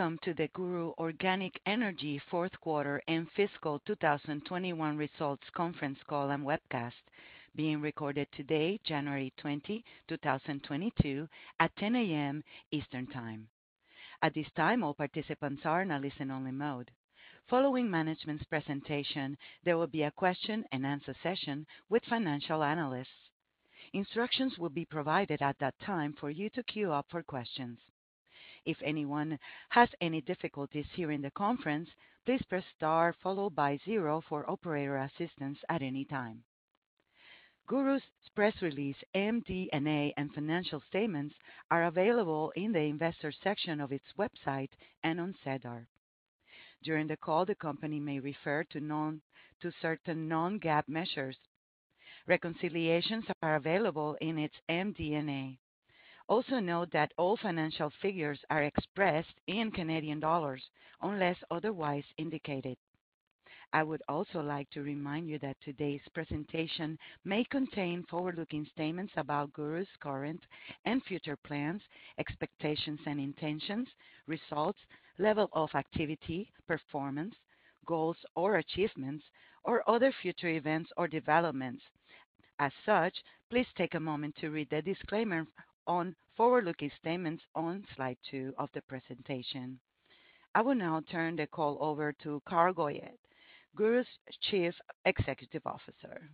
Welcome to the GURU Organic Energy fourth quarter and fiscal 2021 results conference call and webcast being recorded today, January 20, 2022 at 10 A.M. Eastern Time. At this time, all participants are in a listen-only mode. Following management's presentation, there will be a question-and-answer session with financial analysts. Instructions will be provided at that time for you to queue up for questions. If anyone has any difficulties hearing the conference, please press star followed by zero for operator assistance at any time. GURU's press release, MD&A, and financial statements are available in the investor section of its website and on SEDAR. During the call, the company may refer to certain non-GAAP measures. Reconciliations are available in its MD&A. Also note that all financial figures are expressed in Canadian dollars unless otherwise indicated. I would also like to remind you that today's presentation may contain forward-looking statements about GURU's current and future plans, expectations and intentions, results, level of activity, performance, goals or achievements, or other future events or developments. As such, please take a moment to read the disclaimer on forward-looking statements on slide two of the presentation. I will now turn the call over to Carl Goyette, GURU's Chief Executive Officer.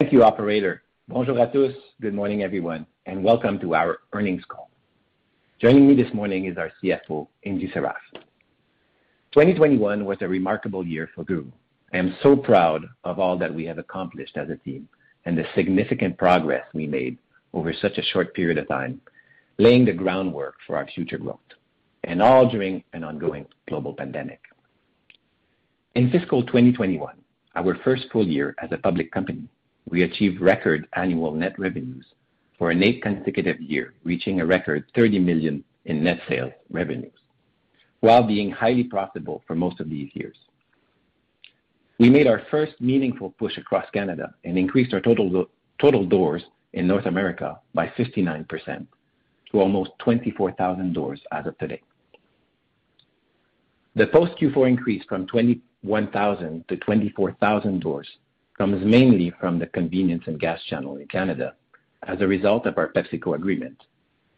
Thank you, operator. Bonjour à tous. Good morning, everyone, and welcome to our earnings call. Joining me this morning is our CFO, Ingy Sarraf. 2021 was a remarkable year for GURU. I am so proud of all that we have accomplished as a team and the significant progress we made over such a short period of time, laying the groundwork for our future growth, and all during an ongoing global pandemic. In fiscal 2021, our first full year as a public company, we achieved record annual net revenues for an eighth consecutive year, reaching a record 30 million in net sales revenues while being highly profitable for most of these years. We made our first meaningful push across Canada and increased our total total doors in North America by 59% to almost 24,000 doors as of today. The post Q4 increase from 21,000 to 24,000 doors comes mainly from the convenience and gas channel in Canada as a result of our PepsiCo agreement,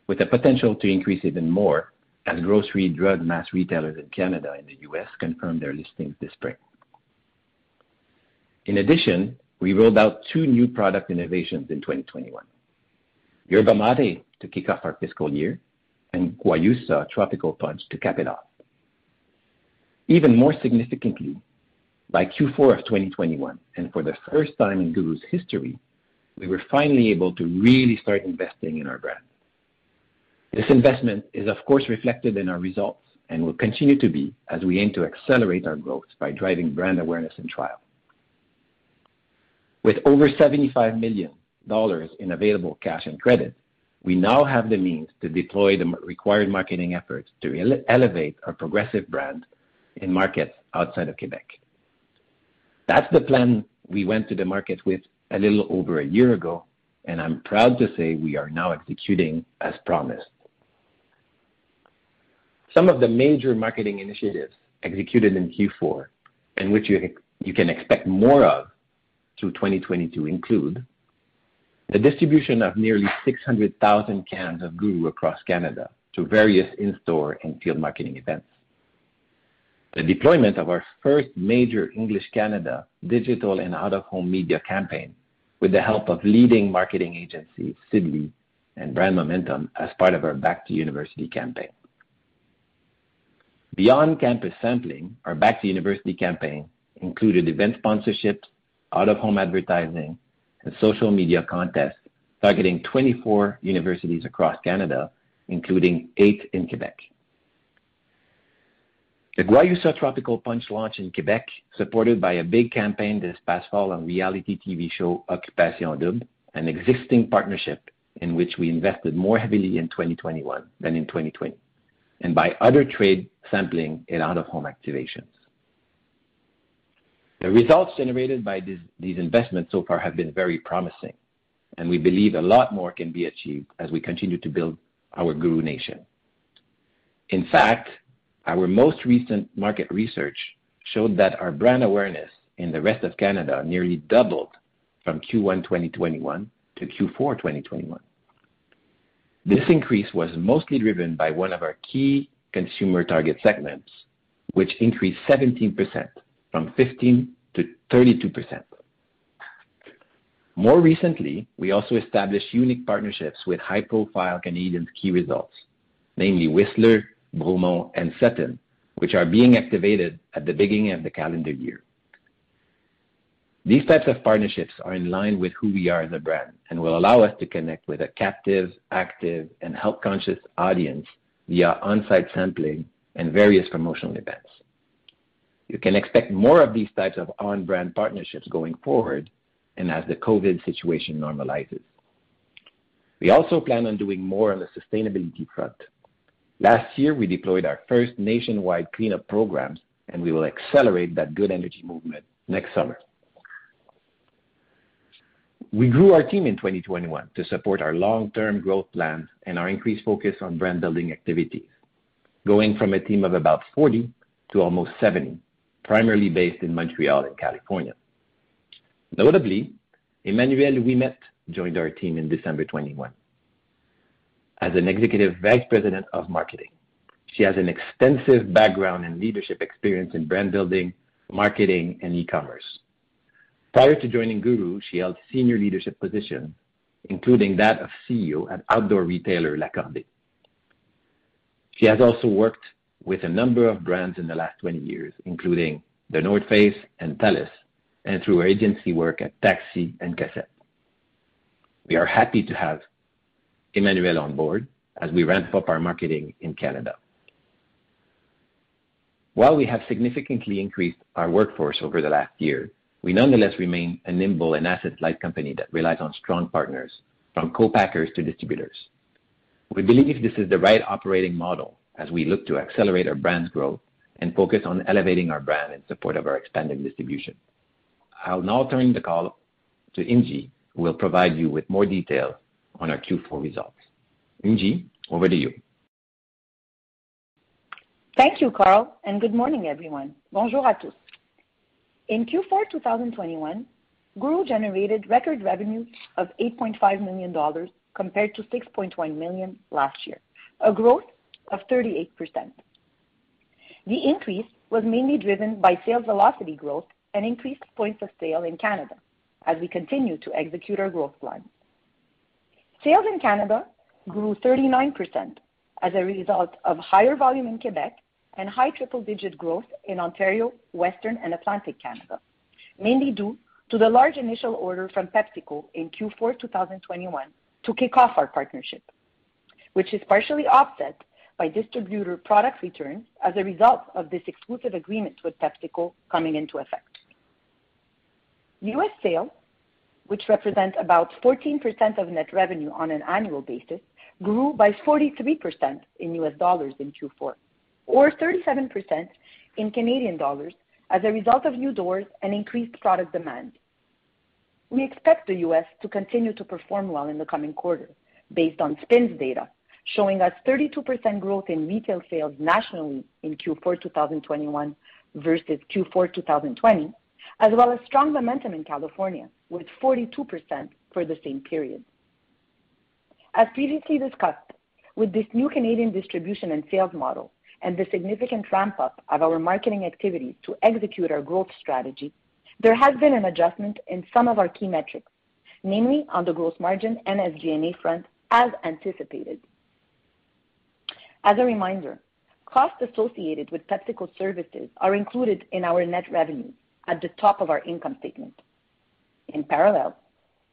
with the potential to increase even more as grocery drug mass retailers in Canada and the U.S. confirmed their listings this spring. In addition, we rolled out two new product innovations in 2021. Yerba Mate to kick off our fiscal year and Guayusa Tropical Punch to cap it off. Even more significantly, by Q4 of 2021, and for the first time in GURU's history, we were finally able to really start investing in our brand. This investment is of course reflected in our results and will continue to be as we aim to accelerate our growth by driving brand awareness and trial. With over 75 million dollars in available cash and credit, we now have the means to deploy the required marketing efforts to elevate our progressive brand in markets outside of Quebec. That's the plan we went to the market with a little over a year ago, and I'm proud to say we are now executing as promised. Some of the major marketing initiatives executed in Q4, and which you can expect more of through 2022 include the distribution of nearly 600,000 cans of GURU across Canada to various in-store and field marketing events. The deployment of our first major English Canada digital and out-of-home media campaign with the help of leading marketing agencies, Sid Lee and Brand Momentum, as part of our Back to University campaign. Beyond campus sampling, our Back to University campaign included event sponsorships, out-of-home advertising, and social media contests targeting 24 universities across Canada, including eight in Quebec. The Guayusa Tropical Punch launch in Quebec, supported by a big campaign this past fall on reality TV show Occupation Double, an existing partnership in which we invested more heavily in 2021 than in 2020, and by other trade sampling and out-of-home activations. The results generated by these investments so far have been very promising, and we believe a lot more can be achieved as we continue to build our GURU Nation. In fact, our most recent market research showed that our brand awareness in the rest of Canada nearly doubled from Q1 2021 to Q4 2021. This increase was mostly driven by one of our key consumer target segments, which increased 17% from 15 to 32%. More recently, we also established unique partnerships with high-profile Canadian ski resorts, namely Whistler, Bromont, and Sutton, which are being activated at the beginning of the calendar year. These types of partnerships are in line with who we are as a brand and will allow us to connect with a captive, active, and health-conscious audience via on-site sampling and various promotional events. You can expect more of these types of on-brand partnerships going forward and as the COVID situation normalizes. We also plan on doing more on the sustainability front. Last year, we deployed our first nationwide cleanup programs, and we will accelerate that good energy movement next summer. We grew our team in 2021 to support our long-term growth plan and our increased focus on brand-building activities, going from a team of about 40 to almost 70, primarily based in Montreal and California. Notably, Emmanuelle Ouimet joined our team in December 2021 as an Executive Vice President of Marketing. She has an extensive background and leadership experience in brand building, marketing, and e-commerce. Prior to joining GURU, she held senior leadership positions, including that of CEO at outdoor retailer L'Accordé. She has also worked with a number of brands in the last 20 years, including The North Face and Thales, and through her agency work at Taxi and Cossette. We are happy to have Emmanuelle on board as we ramp up our marketing in Canada. While we have significantly increased our workforce over the last year, we nonetheless remain a nimble and asset-light company that relies on strong partners, from co-packers to distributors. We believe this is the right operating model as we look to accelerate our brand's growth and focus on elevating our brand in support of our expanding distribution. I'll now turn the call to Ingy, who will provide you with more detail on our Q4 results. Ingy, over to you. Thank you, Carl, and good morning, everyone. Bonjour à tous. In Q4 2021, GURU generated record revenue of 8.5 million dollars compared to 6.1 million last year, a growth of 38%. The increase was mainly driven by sales velocity growth and increased points of sale in Canada as we continue to execute our growth plan. Sales in Canada grew 39% as a result of higher volume in Quebec and high triple-digit growth in Ontario, Western and Atlantic Canada, mainly due to the large initial order from PepsiCo in Q4 2021 to kick off our partnership, which is partially offset by distributor product returns as a result of this exclusive agreement with PepsiCo coming into effect. U.S. sales, which represent about 14% of net revenue on an annual basis, grew by 43% in U.S. dollars in Q4, or 37% in Canadian dollars as a result of new doors and increased product demand. We expect the U.S. to continue to perform well in the coming quarter based on SPINS data, showing us 32% growth in retail sales nationally in Q4 2021 versus Q4 2020, as well as strong momentum in California with 42% for the same period. As previously discussed, with this new Canadian distribution and sales model and the significant ramp-up of our marketing activities to execute our growth strategy, there has been an adjustment in some of our key metrics, namely on the gross margin and SG&A front as anticipated. As a reminder, costs associated with PepsiCo services are included in our net revenue at the top of our income statement. In parallel,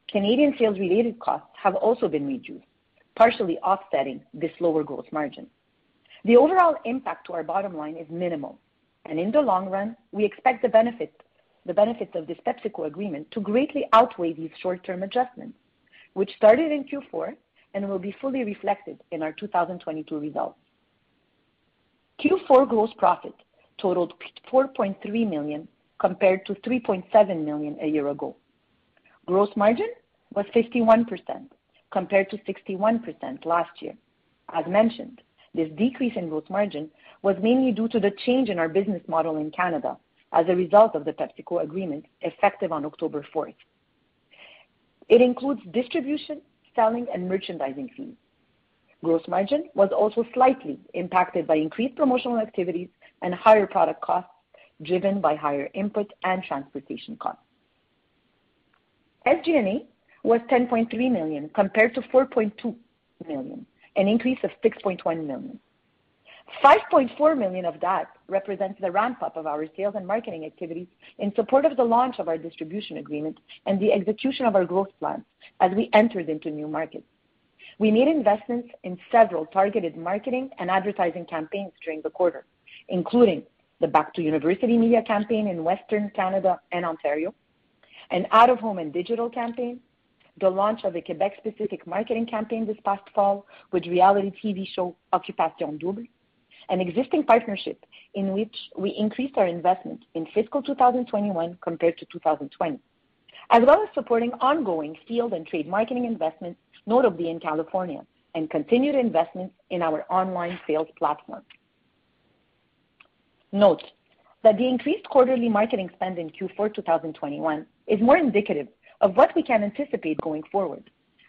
Canadian sales-related costs have also been reduced, partially offsetting this lower gross margin. The overall impact to our bottom line is minimal, and in the long run, we expect the benefits of this PepsiCo agreement to greatly outweigh these short-term adjustments, which started in Q4 and will be fully reflected in our 2022 results. Q4 gross profit totaled 4.3 million compared to 3.7 million a year ago. Gross margin was 51% compared to 61% last year. As mentioned, this decrease in gross margin was mainly due to the change in our business model in Canada as a result of the PepsiCo agreement effective on October 4th. It includes distribution, selling, and merchandising fees. Gross margin was also slightly impacted by increased promotional activities and higher product costs driven by higher input and transportation costs. SG&A was 10.3 million compared to 4.2 million, an increase of 6.1 million. 5.4 million of that represents the ramp-up of our sales and marketing activities in support of the launch of our distribution agreement and the execution of our growth plans as we entered into new markets. We made investments in several targeted marketing and advertising campaigns during the quarter, including the Back to University media campaign in Western Canada and Ontario, an out-of-home and digital campaign, the launch of a Quebec-specific marketing campaign this past fall with reality TV show Occupation Double, an existing partnership in which we increased our investment in fiscal 2021 compared to 2020, as well as supporting ongoing field and trade marketing investments, notably in California, and continued investments in our online sales platform. Note that the increased quarterly marketing spend in Q4 2021 is more indicative of what we can anticipate going forward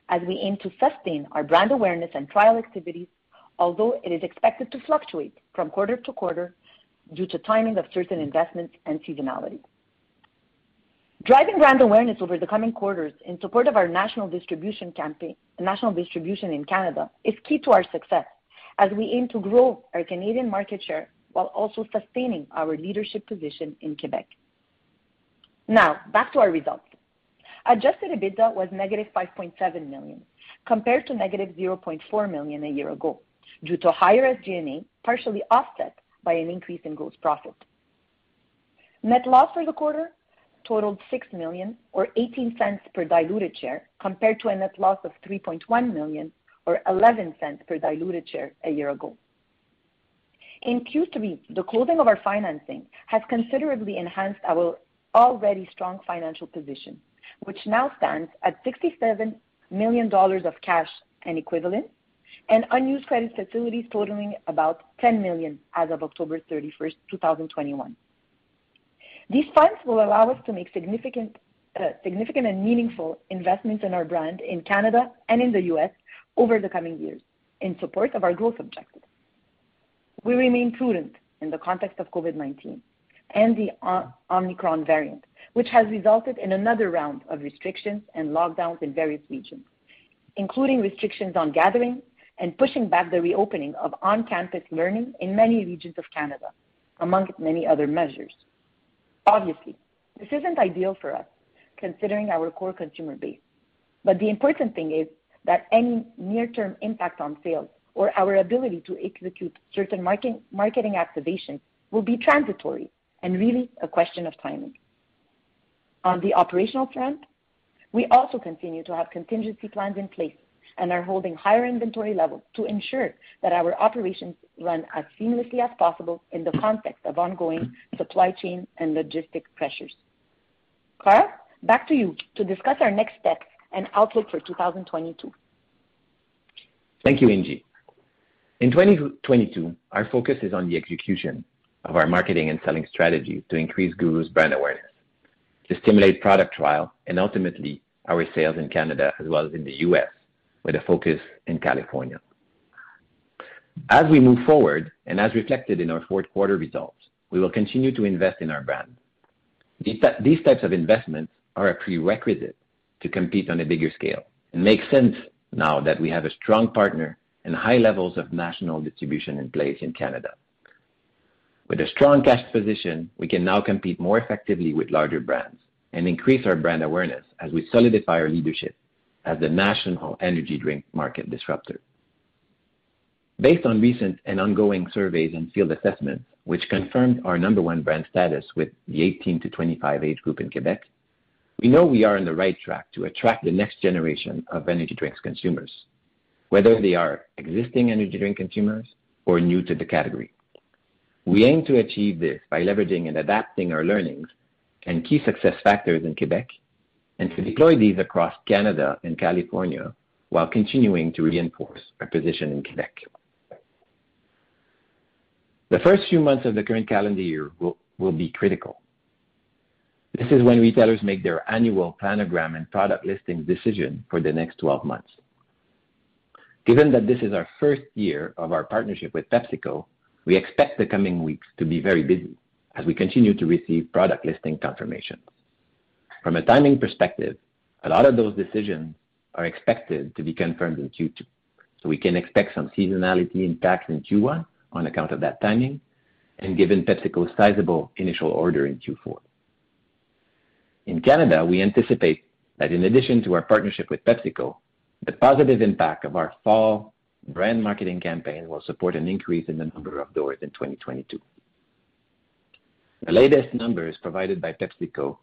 as we aim to sustain our brand awareness and trial activities, although it is expected to fluctuate from quarter to quarter due to timing of certain investments and seasonality. Driving brand awareness over the coming quarters in support of our national distribution campaign, national distribution in Canada is key to our success as we aim to grow our Canadian market share while also sustaining our leadership position in Quebec. Now, back to our results. Adjusted EBITDA was -5.7 million, compared to -0.4 million a year ago, due to higher SG&A, partially offset by an increase in gross profit. Net loss for the quarter totaled 6 million or $0.18 per diluted share, compared to a net loss of 3.1 million or $0.11 per diluted share a year ago. In Q3, the closing of our financing has considerably enhanced our already strong financial position, which now stands at 67 million dollars of cash and equivalents and unused credit facilities totaling about 10 million as of October 31st, 2021. These funds will allow us to make significant uh, significant and meaningful investments in our brand in Canada and in the U.S. over the coming years in support of our growth objectives. We remain prudent in the context of COVID-19 and the Omicron variant, which has resulted in another round of restrictions and lockdowns in various regions, including restrictions on gathering and pushing back the reopening of on-campus learning in many regions of Canada, among many other measures. Obviously, this isn't ideal for us considering our core consumer base, but the important thing is that any near-term impact on sales or our ability to execute certain marketing activations will be transitory and really a question of timing. On the operational front, we also continue to have contingency plans in place and are holding higher inventory levels to ensure that our operations run as seamlessly as possible in the context of ongoing supply chain and logistic pressures. Carl, back to you to discuss our next steps and outlook for 2022. Thank you, Ingy. In 2022, our focus is on the execution of our marketing and selling strategy to increase GURU's brand awareness, to stimulate product trial, and ultimately our sales in Canada as well as in the U.S., with a focus in California. As we move forward, and as reflected in our fourth quarter results, we will continue to invest in our brand. These types of investments are a prerequisite to compete on a bigger scale and make sense now that we have a strong partner and high levels of national distribution in place in Canada. With a strong cash position, we can now compete more effectively with larger brands and increase our brand awareness as we solidify our leadership as the national energy drink market disruptor. Based on recent and ongoing surveys and field assessments, which confirmed our number one brand status with the 18 to 25 age group in Quebec, we know we are on the right track to attract the next generation of energy drinks consumers, whether they are existing energy drink consumers or new to the category. We aim to achieve this by leveraging and adapting our learnings and key success factors in Quebec, and to deploy these across Canada and California while continuing to reinforce our position in Quebec. The first few months of the current calendar year will be critical. This is when retailers make their annual planogram and product listings decision for the next 12 months. Given that this is our first year of our partnership with PepsiCo, we expect the coming weeks to be very busy as we continue to receive product listing confirmations. From a timing perspective, a lot of those decisions are expected to be confirmed in Q2, so we can expect some seasonality impact in Q1 on account of that timing and given PepsiCo's sizable initial order in Q4. In Canada, we anticipate that in addition to our partnership with PepsiCo, the positive impact of our fall brand marketing campaign will support an increase in the number of doors in 2022. The latest numbers provided by PepsiCo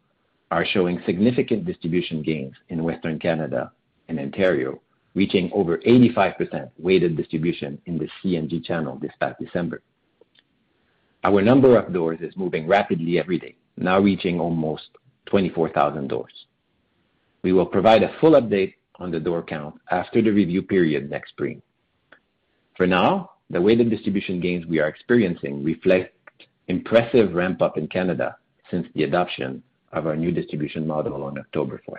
are showing significant distribution gains in Western Canada and Ontario, reaching over 85% weighted distribution in the C&G channel this past December. Our number of doors is moving rapidly every day, now reaching almost 24,000 doors. We will provide a full update on the door count after the review period next spring. For now, the weighted distribution gains we are experiencing reflect impressive ramp-up in Canada since the adoption of our new distribution model on October 4th.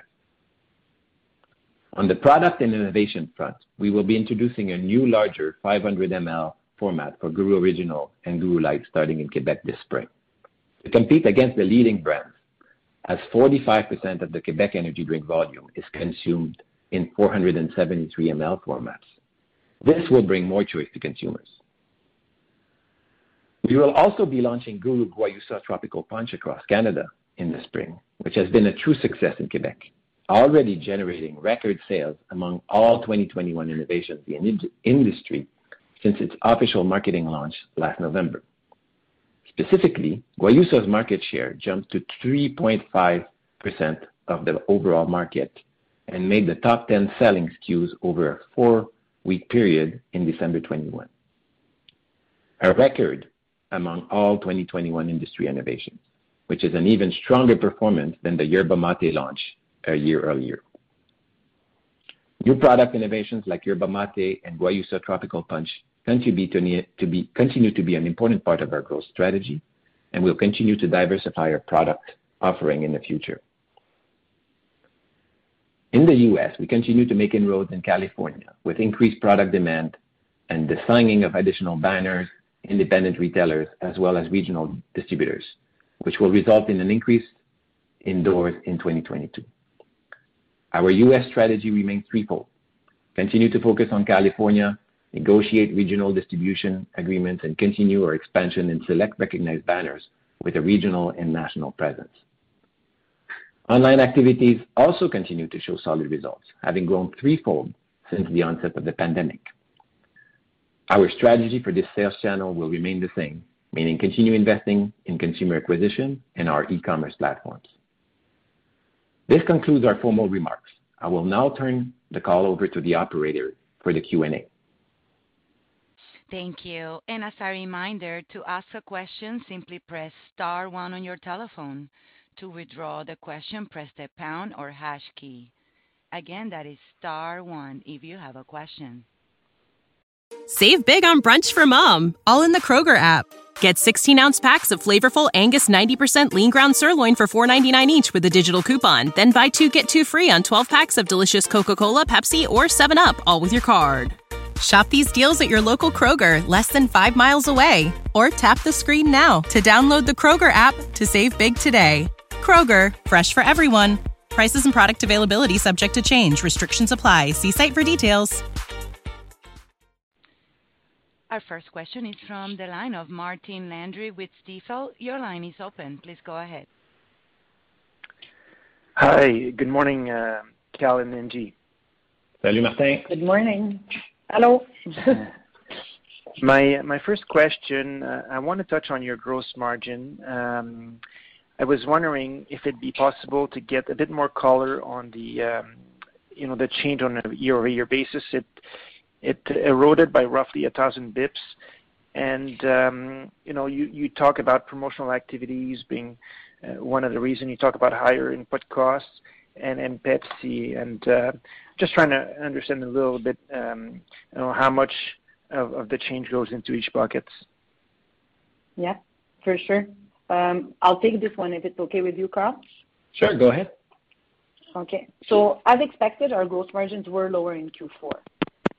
On the product and innovation front, we will be introducing a new larger 500 ml format for GURU Original and GURU Lite starting in Quebec this spring. To compete against the leading brands, as 45% of the Quebec energy drink volume is consumed in 473 ml formats. This will bring more choice to consumers. We will also be launching GURU Guayusa Tropical Punch across Canada in the spring, which has been a true success in Quebec, already generating record sales among all 2021 innovations in the industry since its official marketing launch last November. Specifically, Guayusa's market share jumped to 3.5% of the overall market and made the top 10 selling SKUs over a four-week period in December 2021. A record among all 2021 industry innovations, which is an even stronger performance than the Yerba Mate launch a year earlier. New product innovations like Yerba Mate and Guayusa Tropical Punch continue to be an important part of our growth strategy, and we'll continue to diversify our product offering in the future. In the U.S., we continue to make inroads in California with increased product demand and the signing of additional banners, independent retailers, as well as regional distributors, which will result in an increase in doors in 2022. Our U.S. strategy remains threefold. Continue to focus on California, negotiate regional distribution agreements, and continue our expansion in select recognized banners with a regional and national presence. Online activities also continue to show solid results, having grown threefold since the onset of the pandemic. Our strategy for this sales channel will remain the same, meaning continue investing in consumer acquisition and our e-commerce platforms. This concludes our formal remarks. I will now turn the call over to the operator for the Q&A. Thank you. And as a reminder, to ask a question, simply press star one on your telephone. To withdraw the question, press the pound or hash key. Again, that is star one if you have a question. Save big on brunch for mom, all in the Kroger app. Get 16-ounce packs of flavorful Angus 90% lean ground sirloin for $4.99 each with a digital coupon. Then buy two get two free on 12 packs of delicious Coca-Cola, Pepsi, or 7UP, all with your card. Shop these deals at your local Kroger, less than five miles away. Or tap the screen now to download the Kroger app to save big today. Kroger, fresh for everyone. Prices and product availability subject to change. Restrictions apply. See site for details. Our first question is from the line of Martin Landry with Stifel. Your line is open. Please go ahead. Hi. Good morning, uh, Cal and Ingy. Salut, Martin. Good morning. Hello. My first question, uh, I want to touch on your gross margin. Um, I was wondering if it'd be possible to get a bit more color on the, um, you know, the change on a year-over-year basis. It it eroded by roughly 1,000 basis points. Um, you know, you talk about promotional activities being uh, one of the reasons. You talk about higher input costs and Pepsi. And uh, just trying to understand a little bit, um, know, how much of the change goes into each buckets. Yeah, for sure. Um, I'll take this one if it's okay with you, Carl. Sure, go ahead. Okay. So as expected, our gross margins were lower in Q4.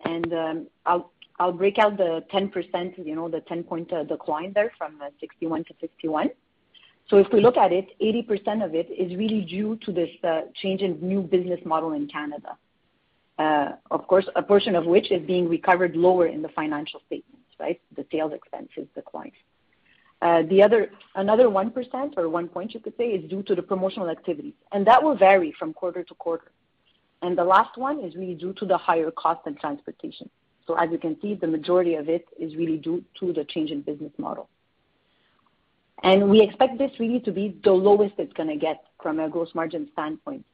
and um, I'll I'll break out the 10%, you know, the 10-point uh, decline there from uh, 61 to 51%. If we look at it, 80% of it is really due to this uh, change in new business model in Canada. Of course, a portion of which is being recovered lower in the financial statements, right? The sales expenses decline. Uh, the other, another 1% or 1 point you could say is due to the promotional activities, and that will vary from quarter to quarter. And The last one is really due to the higher cost and transportation. So As you can see, the majority of it is really due to the change in business model. And We expect this really to be the lowest it's gonna get from a gross margin standpoint.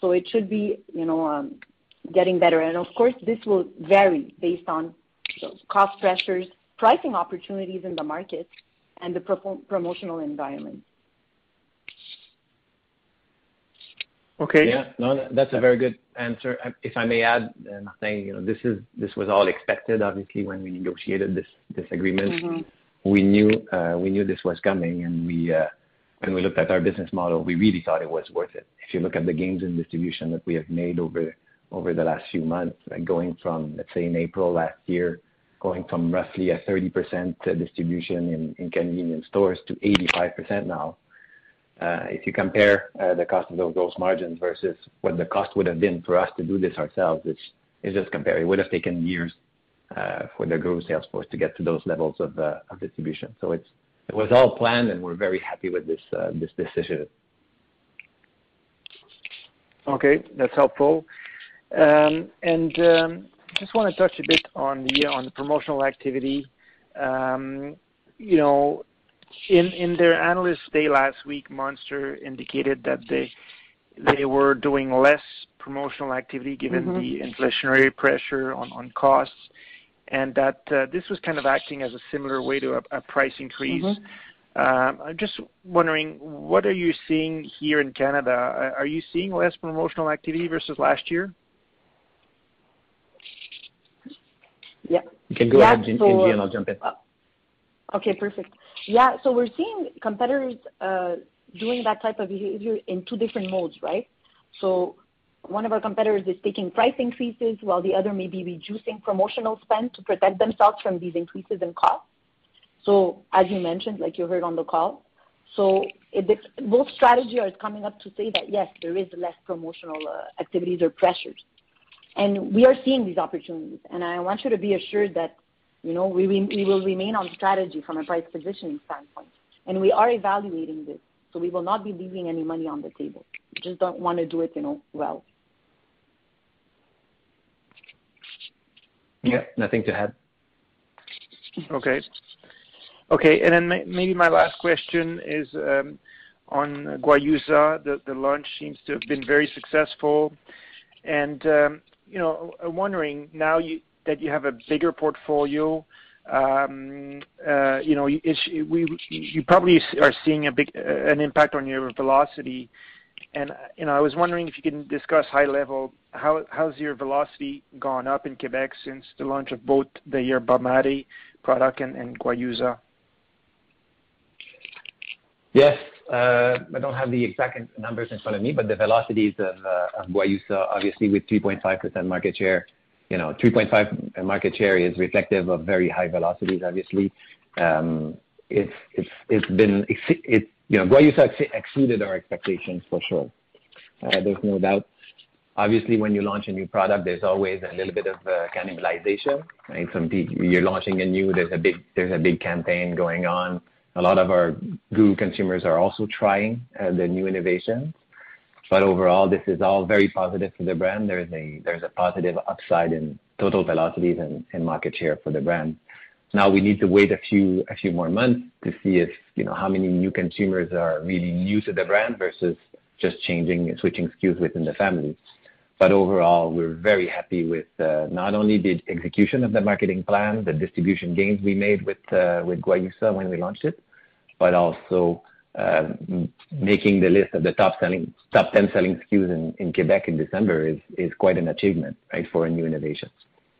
So It should be, you know, um, getting better. And Of course, this will vary based on cost pressures, pricing opportunities in the market, and the promotional environment. Okay. Yeah. No, that's a very good answer. If I may add, uh, Martin, you know, this was all expected, obviously, when we negotiated this agreement. Mm-hmm. Uh, we knew this was coming, and we uh, when we looked at our business model, we really thought it was worth it. If you look at the gains in distribution that we have made over the last few months, like going from, let's say, in April last year, going from roughly a 30% distribution in convenience stores to 85% now. Uh, if you compare uh, the cost of those gross margins versus what the cost would have been for us to do this ourselves, it's just compare. It would have taken years uh, for the GURU sales force to get to those levels of distribution. It was all planned, and we're very happy with this decision. Okay, that's helpful. Um, um, Just wanna touch a bit on the uh on the promotional activity. You know, in in their Analyst Day last week, Monster indicated that they they were doing less promotional activity given Mm-hmm. the inflationary pressure on on costs, and that this was kind of acting as a similar way to a price increase. Mm-hmm. I'm just wondering, what are you seeing here in Canada? Are you seeing less promotional activity versus last year? Yeah. You can go ahead, Yeah. Ingy, and I'll jump in. Uh, okay, perfect. Yeah. So we're seeing competitors uh, doing that type of behavior in two different modes, right? So one of our competitors is taking price increases while the other may be reducing promotional spend to protect themselves from these increases in costs. So as you mentioned, like you heard on the call, so both strategies are coming up to say that, yes, there is less promotional uh, activities or pressures. And we are seeing these opportunities. And I want you to be assured that, you know, we will remain on strategy from a price positioning standpoint. And we are evaluating this, so we will not be leaving any money on the table. We just don't wanna do it, you know, well. Yeah, nothing to add. Okay. Okay, and then maybe my last question is um, on Guayusa. The launch seems to have been very successful. Um, You know, I'm wondering now that you have a bigger portfolio, um, uh, you know, we, you probably are seeing a big uh, an impact on your velocity. And, you know, I was wondering if you can discuss high level, how how's your velocity gone up in Quebec since the launch of both the Yerba Mate product and Guayusa? Yes. Uh, I don't have the exact numbers in front of me, but the velocities of uh, Guayusa, obviously with 3.5% market share, you know, 3.5 market share is reflective of very high velocities, obviously. Um it's it's it's been, you know, Guayusa exceeded our expectations for sure. Uh, there's no doubt. Obviously, when you launch a new product, there's always a little bit of cannibalization, right? You're launching a new, there's a big there's a big campaign going on. A lot of our GURU consumers are also trying uh, the new innovations. But overall, this is all very positive for the brand. There's a positive upside in total velocities and market share for the brand. Now we need to wait a few more months to see if, you know, how many new consumers are really new to the brand versus just changing and switching SKUs within the family. But overall, we're very happy with uh, not only the execution of the marketing plan, the distribution gains we made with uh, with Guayusa when we launched it, but also um, making the list of the top 10 selling SKUs in Quebec in December is quite an achievement, right, for a new innovation.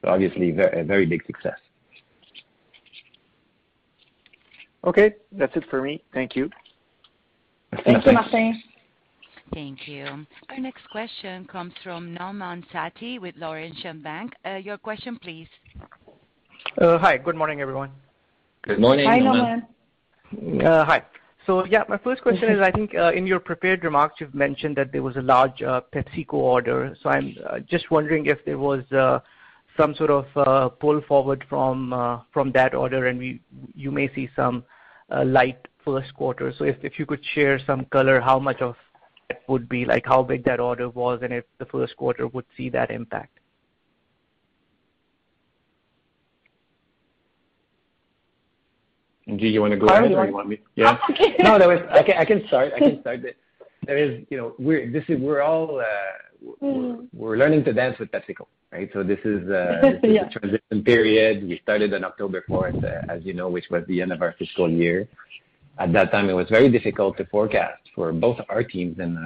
Obviously a very big success. Okay. That's it for me. Thank you. Thank you, Martin. Thank you. Our next question comes from Nauman Satti with Laurentian Bank. Uh, your question please. Uh, hi. Good morning, everyone. Good morning, Nauman. Hi, Nauman. Uh, hi. So yeah, my first question is, I think, uh, in your prepared remarks, you've mentioned that there was a large uh, PepsiCo order. So I'm just wondering if there was some sort of pull forward from from that order, and we you may see some light first quarter. So if you could share some color, how much of that would be, like how big that order was, and if the first quarter would see that impact. Ingy, you wanna go ahead or you want me? Yeah. No, I can I can start. I can start. There is, you know, we're this is we're all uh, we're learning to dance with PepsiCo, right? So this is uh, Yeah. A transition period. We started on October fourth, uh, as you know, which was the end of our fiscal year. At that time, it was very difficult to forecast for both our teams and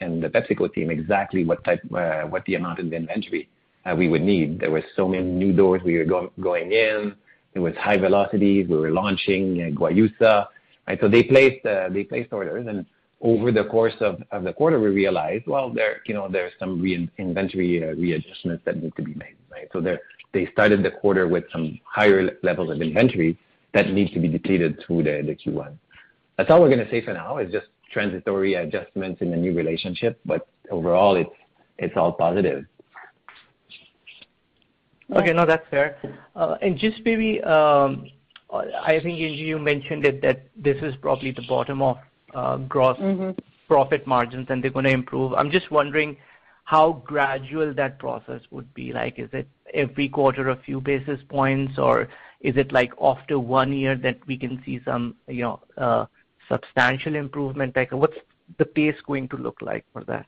and the PepsiCo team exactly what type, what the amount of inventory we would need. There were so many new doors we were going in. It was high velocities. We were launching Guayusa, right? So uh, they placed orders, and over the course of the quarter, we realized, well, there you know, there's some inventory uh, readjustments that need to be made, right? So They started the quarter with some higher levels of inventory that need to be depleted through the Q1. That's all we're gonna say for now. It's just transitory adjustments in the new relationship, but overall it's all positive. Okay. No, that's fair. Uh, and just maybe, um, I think, you mentioned it, that this is probably the bottom of uh, gross- Mm-hmm. Profit margins, and they're gonna improve. I'm just wondering how gradual that process would be. Like, is it every quarter a few basis points, or is it like after one year that we can see some, you know, uh, substantial improvement? Like, what's the pace going to look like for that?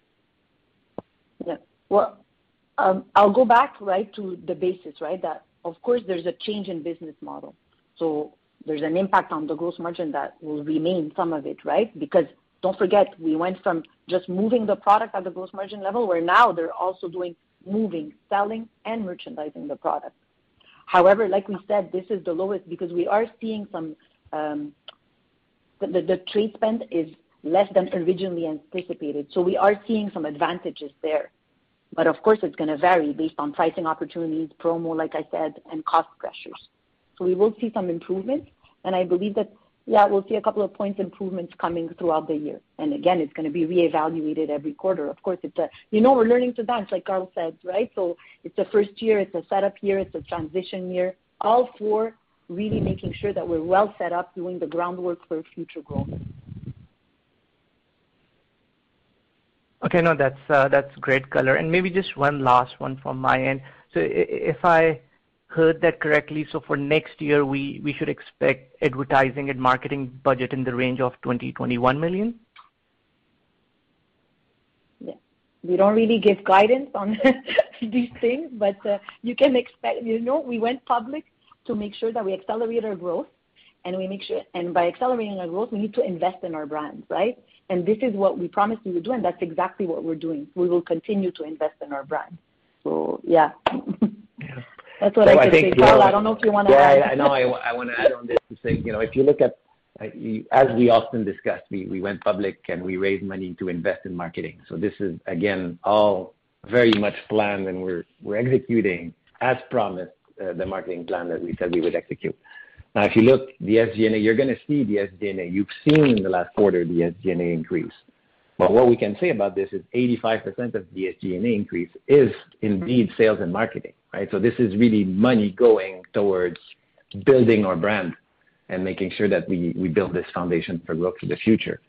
Yeah. Well, I'll go back right to the basis, right? That of course there's a change in business model. So there's an impact on the gross margin that will remain some of it, right? Because don't forget, we went from just moving the product at the gross margin level, where now they're also doing moving, selling, and merchandising the product. However, like we said, this is the lowest because we are seeing some, um, the, the trade spend is less than originally anticipated. So we are seeing some advantages there. But of course, it's gonna vary based on pricing opportunities, promo, like I said, and cost pressures. So We will see some improvement, and I believe that, yeah, we'll see a couple of points improvements coming throughout the year. And Again, it's gonna be reevaluated every quarter. Of course, it's a. You know, we're learning to dance, like Carl said, right? So It's the first year, it's a setup year, it's a transition year, all for really making sure that we're well set up doing the groundwork for future growth. Okay. No, that's uh, that's great color. And maybe just one last one from my end. So if I heard that correctly, so for next year, we we should expect advertising and marketing budget in the range of 20 million-21 million? Yeah. We don't really give guidance on these things, but uh, you can expect. You know, we went public to make sure that we accelerate our growth, and we make sure and by accelerating our growth, we need to invest in our brands, right? And this is what we promised we would do, and that's exactly what we're doing. We will continue to invest in our brand. So Yeah. That's what I can say. Carl, I don't know if you wanna add. Yeah. know. I wanna add on this to say, you know, if you look at, as we often discuss, we we went public, and we raised money to invest in marketing. So this is again, all very much planned, and we're executing as promised, uh, the marketing plan that we said we would execute. Now, if you look the SG&A, you're gonna see the SG&A. You've seen in the last quarter the SG&A increase. What we can say about this is 85% of the SG&A increase is indeed sales and marketing, right? So this is really money going towards building our brand and making sure that we build this foundation for growth for the future.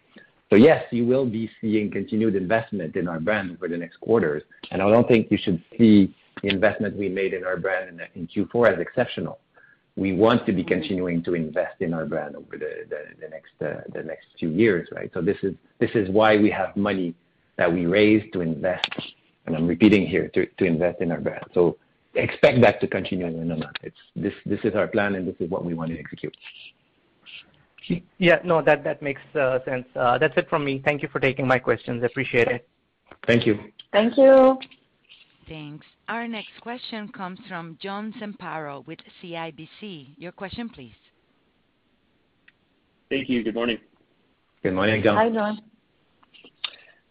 So yes, you will be seeing continued investment in our brand over the next quarters, and I don't think you should see the investment we made in our brand in Q4 as exceptional. We want to be continuing to invest in our brand over the uh, next few years, right? So this is why we have money that we raised to invest, and I'm repeating here, to invest in our brand. So expect that to continue in the month. This is our plan, and this is what we want to execute. Yeah. No, that makes uh, sense. Uh, that's it from me. Thank you for taking my questions. Appreciate it. Thank you. Thank you. Thanks. Our next question comes from John Zamparo with CIBC. Your question, please. Thank you. Good morning. Good morning, John. Hi, John.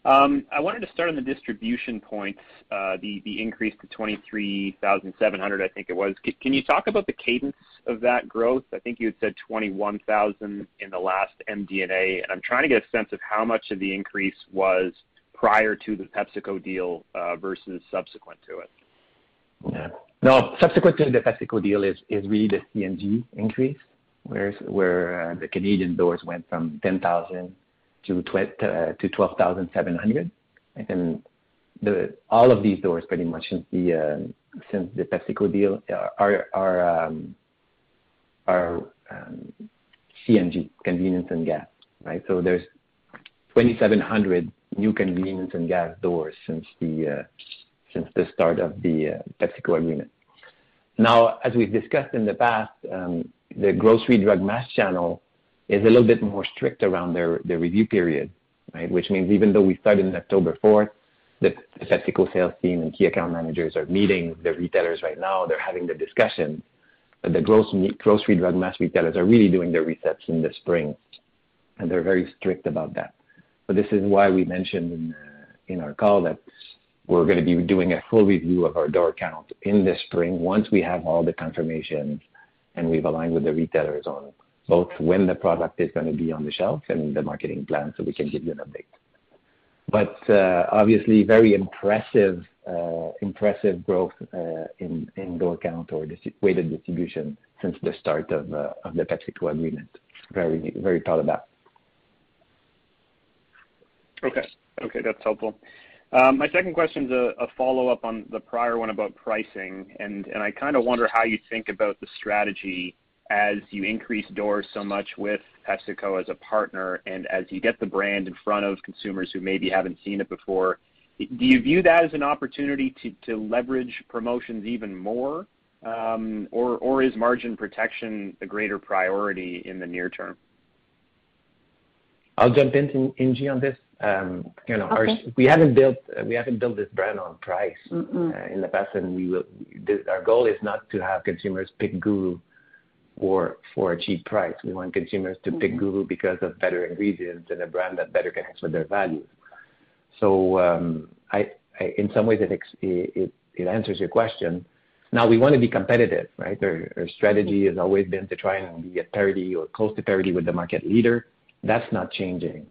Um, I wanted to start on the distribution points, uh, the increase to 23,700, I think it was. Can you talk about the cadence of that growth? I think you had said 21,000 in the last MD&A, and I'm trying to get a sense of how much of the increase was prior to the PepsiCo deal uh, versus subsequent to it. Yeah. No, subsequent to the PepsiCo deal is really the C&G increase, where uh, the Canadian doors went from 10,000 to uh, 12,700. All of these doors pretty much since the um, PepsiCo deal are um, um, C&G, convenience and gas, right? So there's 2,700 new convenience and gas doors since the uh, start of the uh, PepsiCo agreement. Now, as we've discussed in the past, um, the grocery drug mass channel is a little bit more strict around their review period, right? Which means even though we started on October 4th, the PepsiCo sales team and key account managers are meeting the retailers right now. They're having the discussions. The grocery drug mass retailers are really doing their resets in the spring, and they're very strict about that. This is why we mentioned in our call that we're gonna be doing a full review of our door count in the spring once we have all the confirmations and we've aligned with the retailers on both when the product is gonna be on the shelf and the marketing plan, so we can give you an update. But uh obviously very impressive impressive growth in in door count or weighted distribution since the start of uh of the PepsiCo agreement. Very proud of that. Okay, Okay, that's helpful. Um, my second question's a follow-up on the prior one about pricing, and I kinda wonder how you think about the strategy as you increase doors so much with PepsiCo as a partner and as you get the brand in front of consumers who maybe haven't seen it before. Do you view that as an opportunity to leverage promotions even more, um, or is margin protection a greater priority in the near term? I'll jump in, Ingy, on this. You know, Okay. We haven't built uh we haven't built this brand on price. In the past, and we will. our goal is not to have consumers pick GURU for a cheap price. We want consumers to pick GURU because of better ingredients and a brand that better connects with their values. So um I I in some ways it it answers your question. Now, we wanna be competitive, right? Our strategy has always been to try and be at parity or close to parity with the market leader. That's not changing.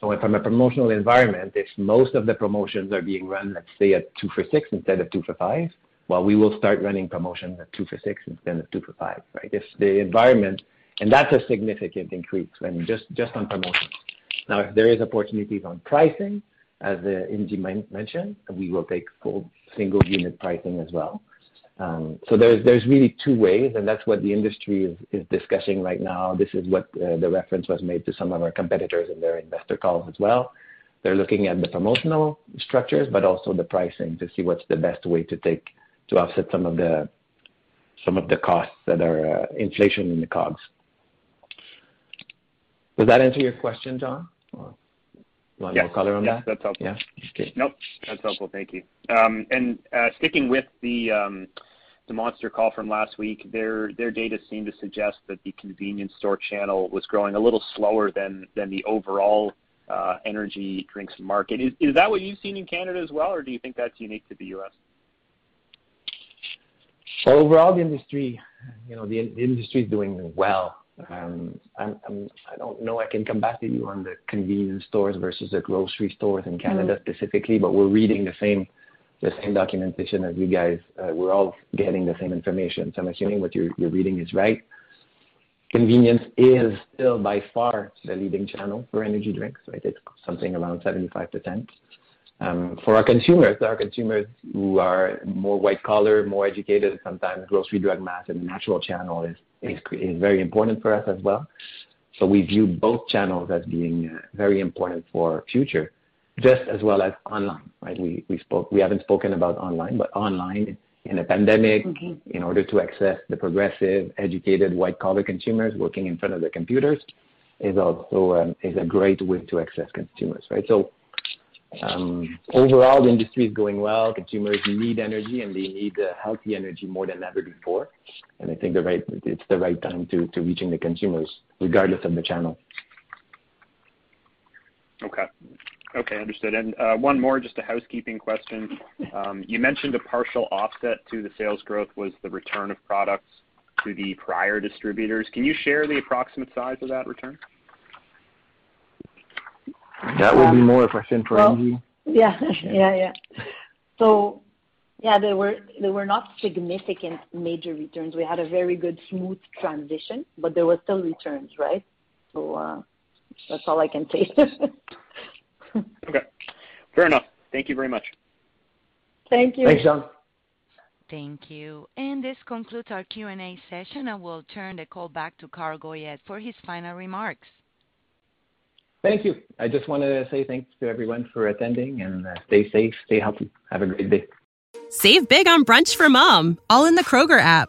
So from a promotional environment, if most of the promotions are being run, let's say at two for 6 instead of two for 5, well, we will start running promotions at two for 6 instead of two for 5, right? If the environment. And that's a significant increase when just just on promotions. Now, if there is opportunities on pricing, as uh, Ingy mentioned, we will take full single unit pricing as well. Um, there's there's really two ways, and that's what the industry is is discussing right now. This is what uh, the reference was made to some of our competitors in their investor calls as well. They're looking at the promotional structures, but also the pricing to see what's the best way to take to offset some of the some of the costs that are uh, inflation in the COGS. Does that answer your question, John? Or want more color on that? Yes, that's helpful. Yeah. Okay. Nope, that's helpful. Thank you. Um, and uh, sticking with the um, Monster call from last week, their data seemed to suggest that the convenience store channel was growing a little slower than the overall uh, energy drinks market. Is that what you've seen in Canada as well, or do you think that's unique to the U.S.? Overall, the industry, you know, the industry is doing well. Um, I don't know, I can come back to you on the convenience stores versus the grocery stores in Canada mm-hmm. specifically, but we're reading the same documentation as you guys. We're all getting the same information. So I'm assuming what you're you're reading is right. Convenience is still by far the leading channel for energy drinks, right? It's something around 75%. Um, for our consumers, our consumers who are more white collar, more educated, sometimes grocery, drug, mass, and the natural channel is, is, is very important for us as well. So we view both channels as being uh, very important for our future, just as well as online, right? We, we spoke, we haven't spoken about online, but online in a pandemic, mm-hmm. in order to access the progressive, educated, white collar consumers working in front of the computers, is also um, is a great way to access consumers, right? So um, overall, the industry is going well. Consumers need energy, and they need uh, healthy energy more than ever before. And I think the right, it's the right time to, to reaching the consumers, regardless of the channel. Okay. Okay, understood. And uh, one more, just a housekeeping question. Um, you mentioned a partial offset to the sales growth was the return of products to the prior distributors. Can you share the approximate size of that return? That would be more a question for well, Angie. Yeah, yeah, yeah. So, yeah, there were there were not significant major returns. We had a very good smooth transition, but there were still returns, right? So uh, that's all I can say. okay, fair enough. Thank you very much. Thank you. Thanks, John. Thank you. And this concludes our Q&A session. I will turn the call back to Carl Goyette for his final remarks. Thank you. I just wanted to say thanks to everyone for attending and uh, stay safe, stay healthy. Have a great day. Save big on brunch for mom, all in the Kroger app.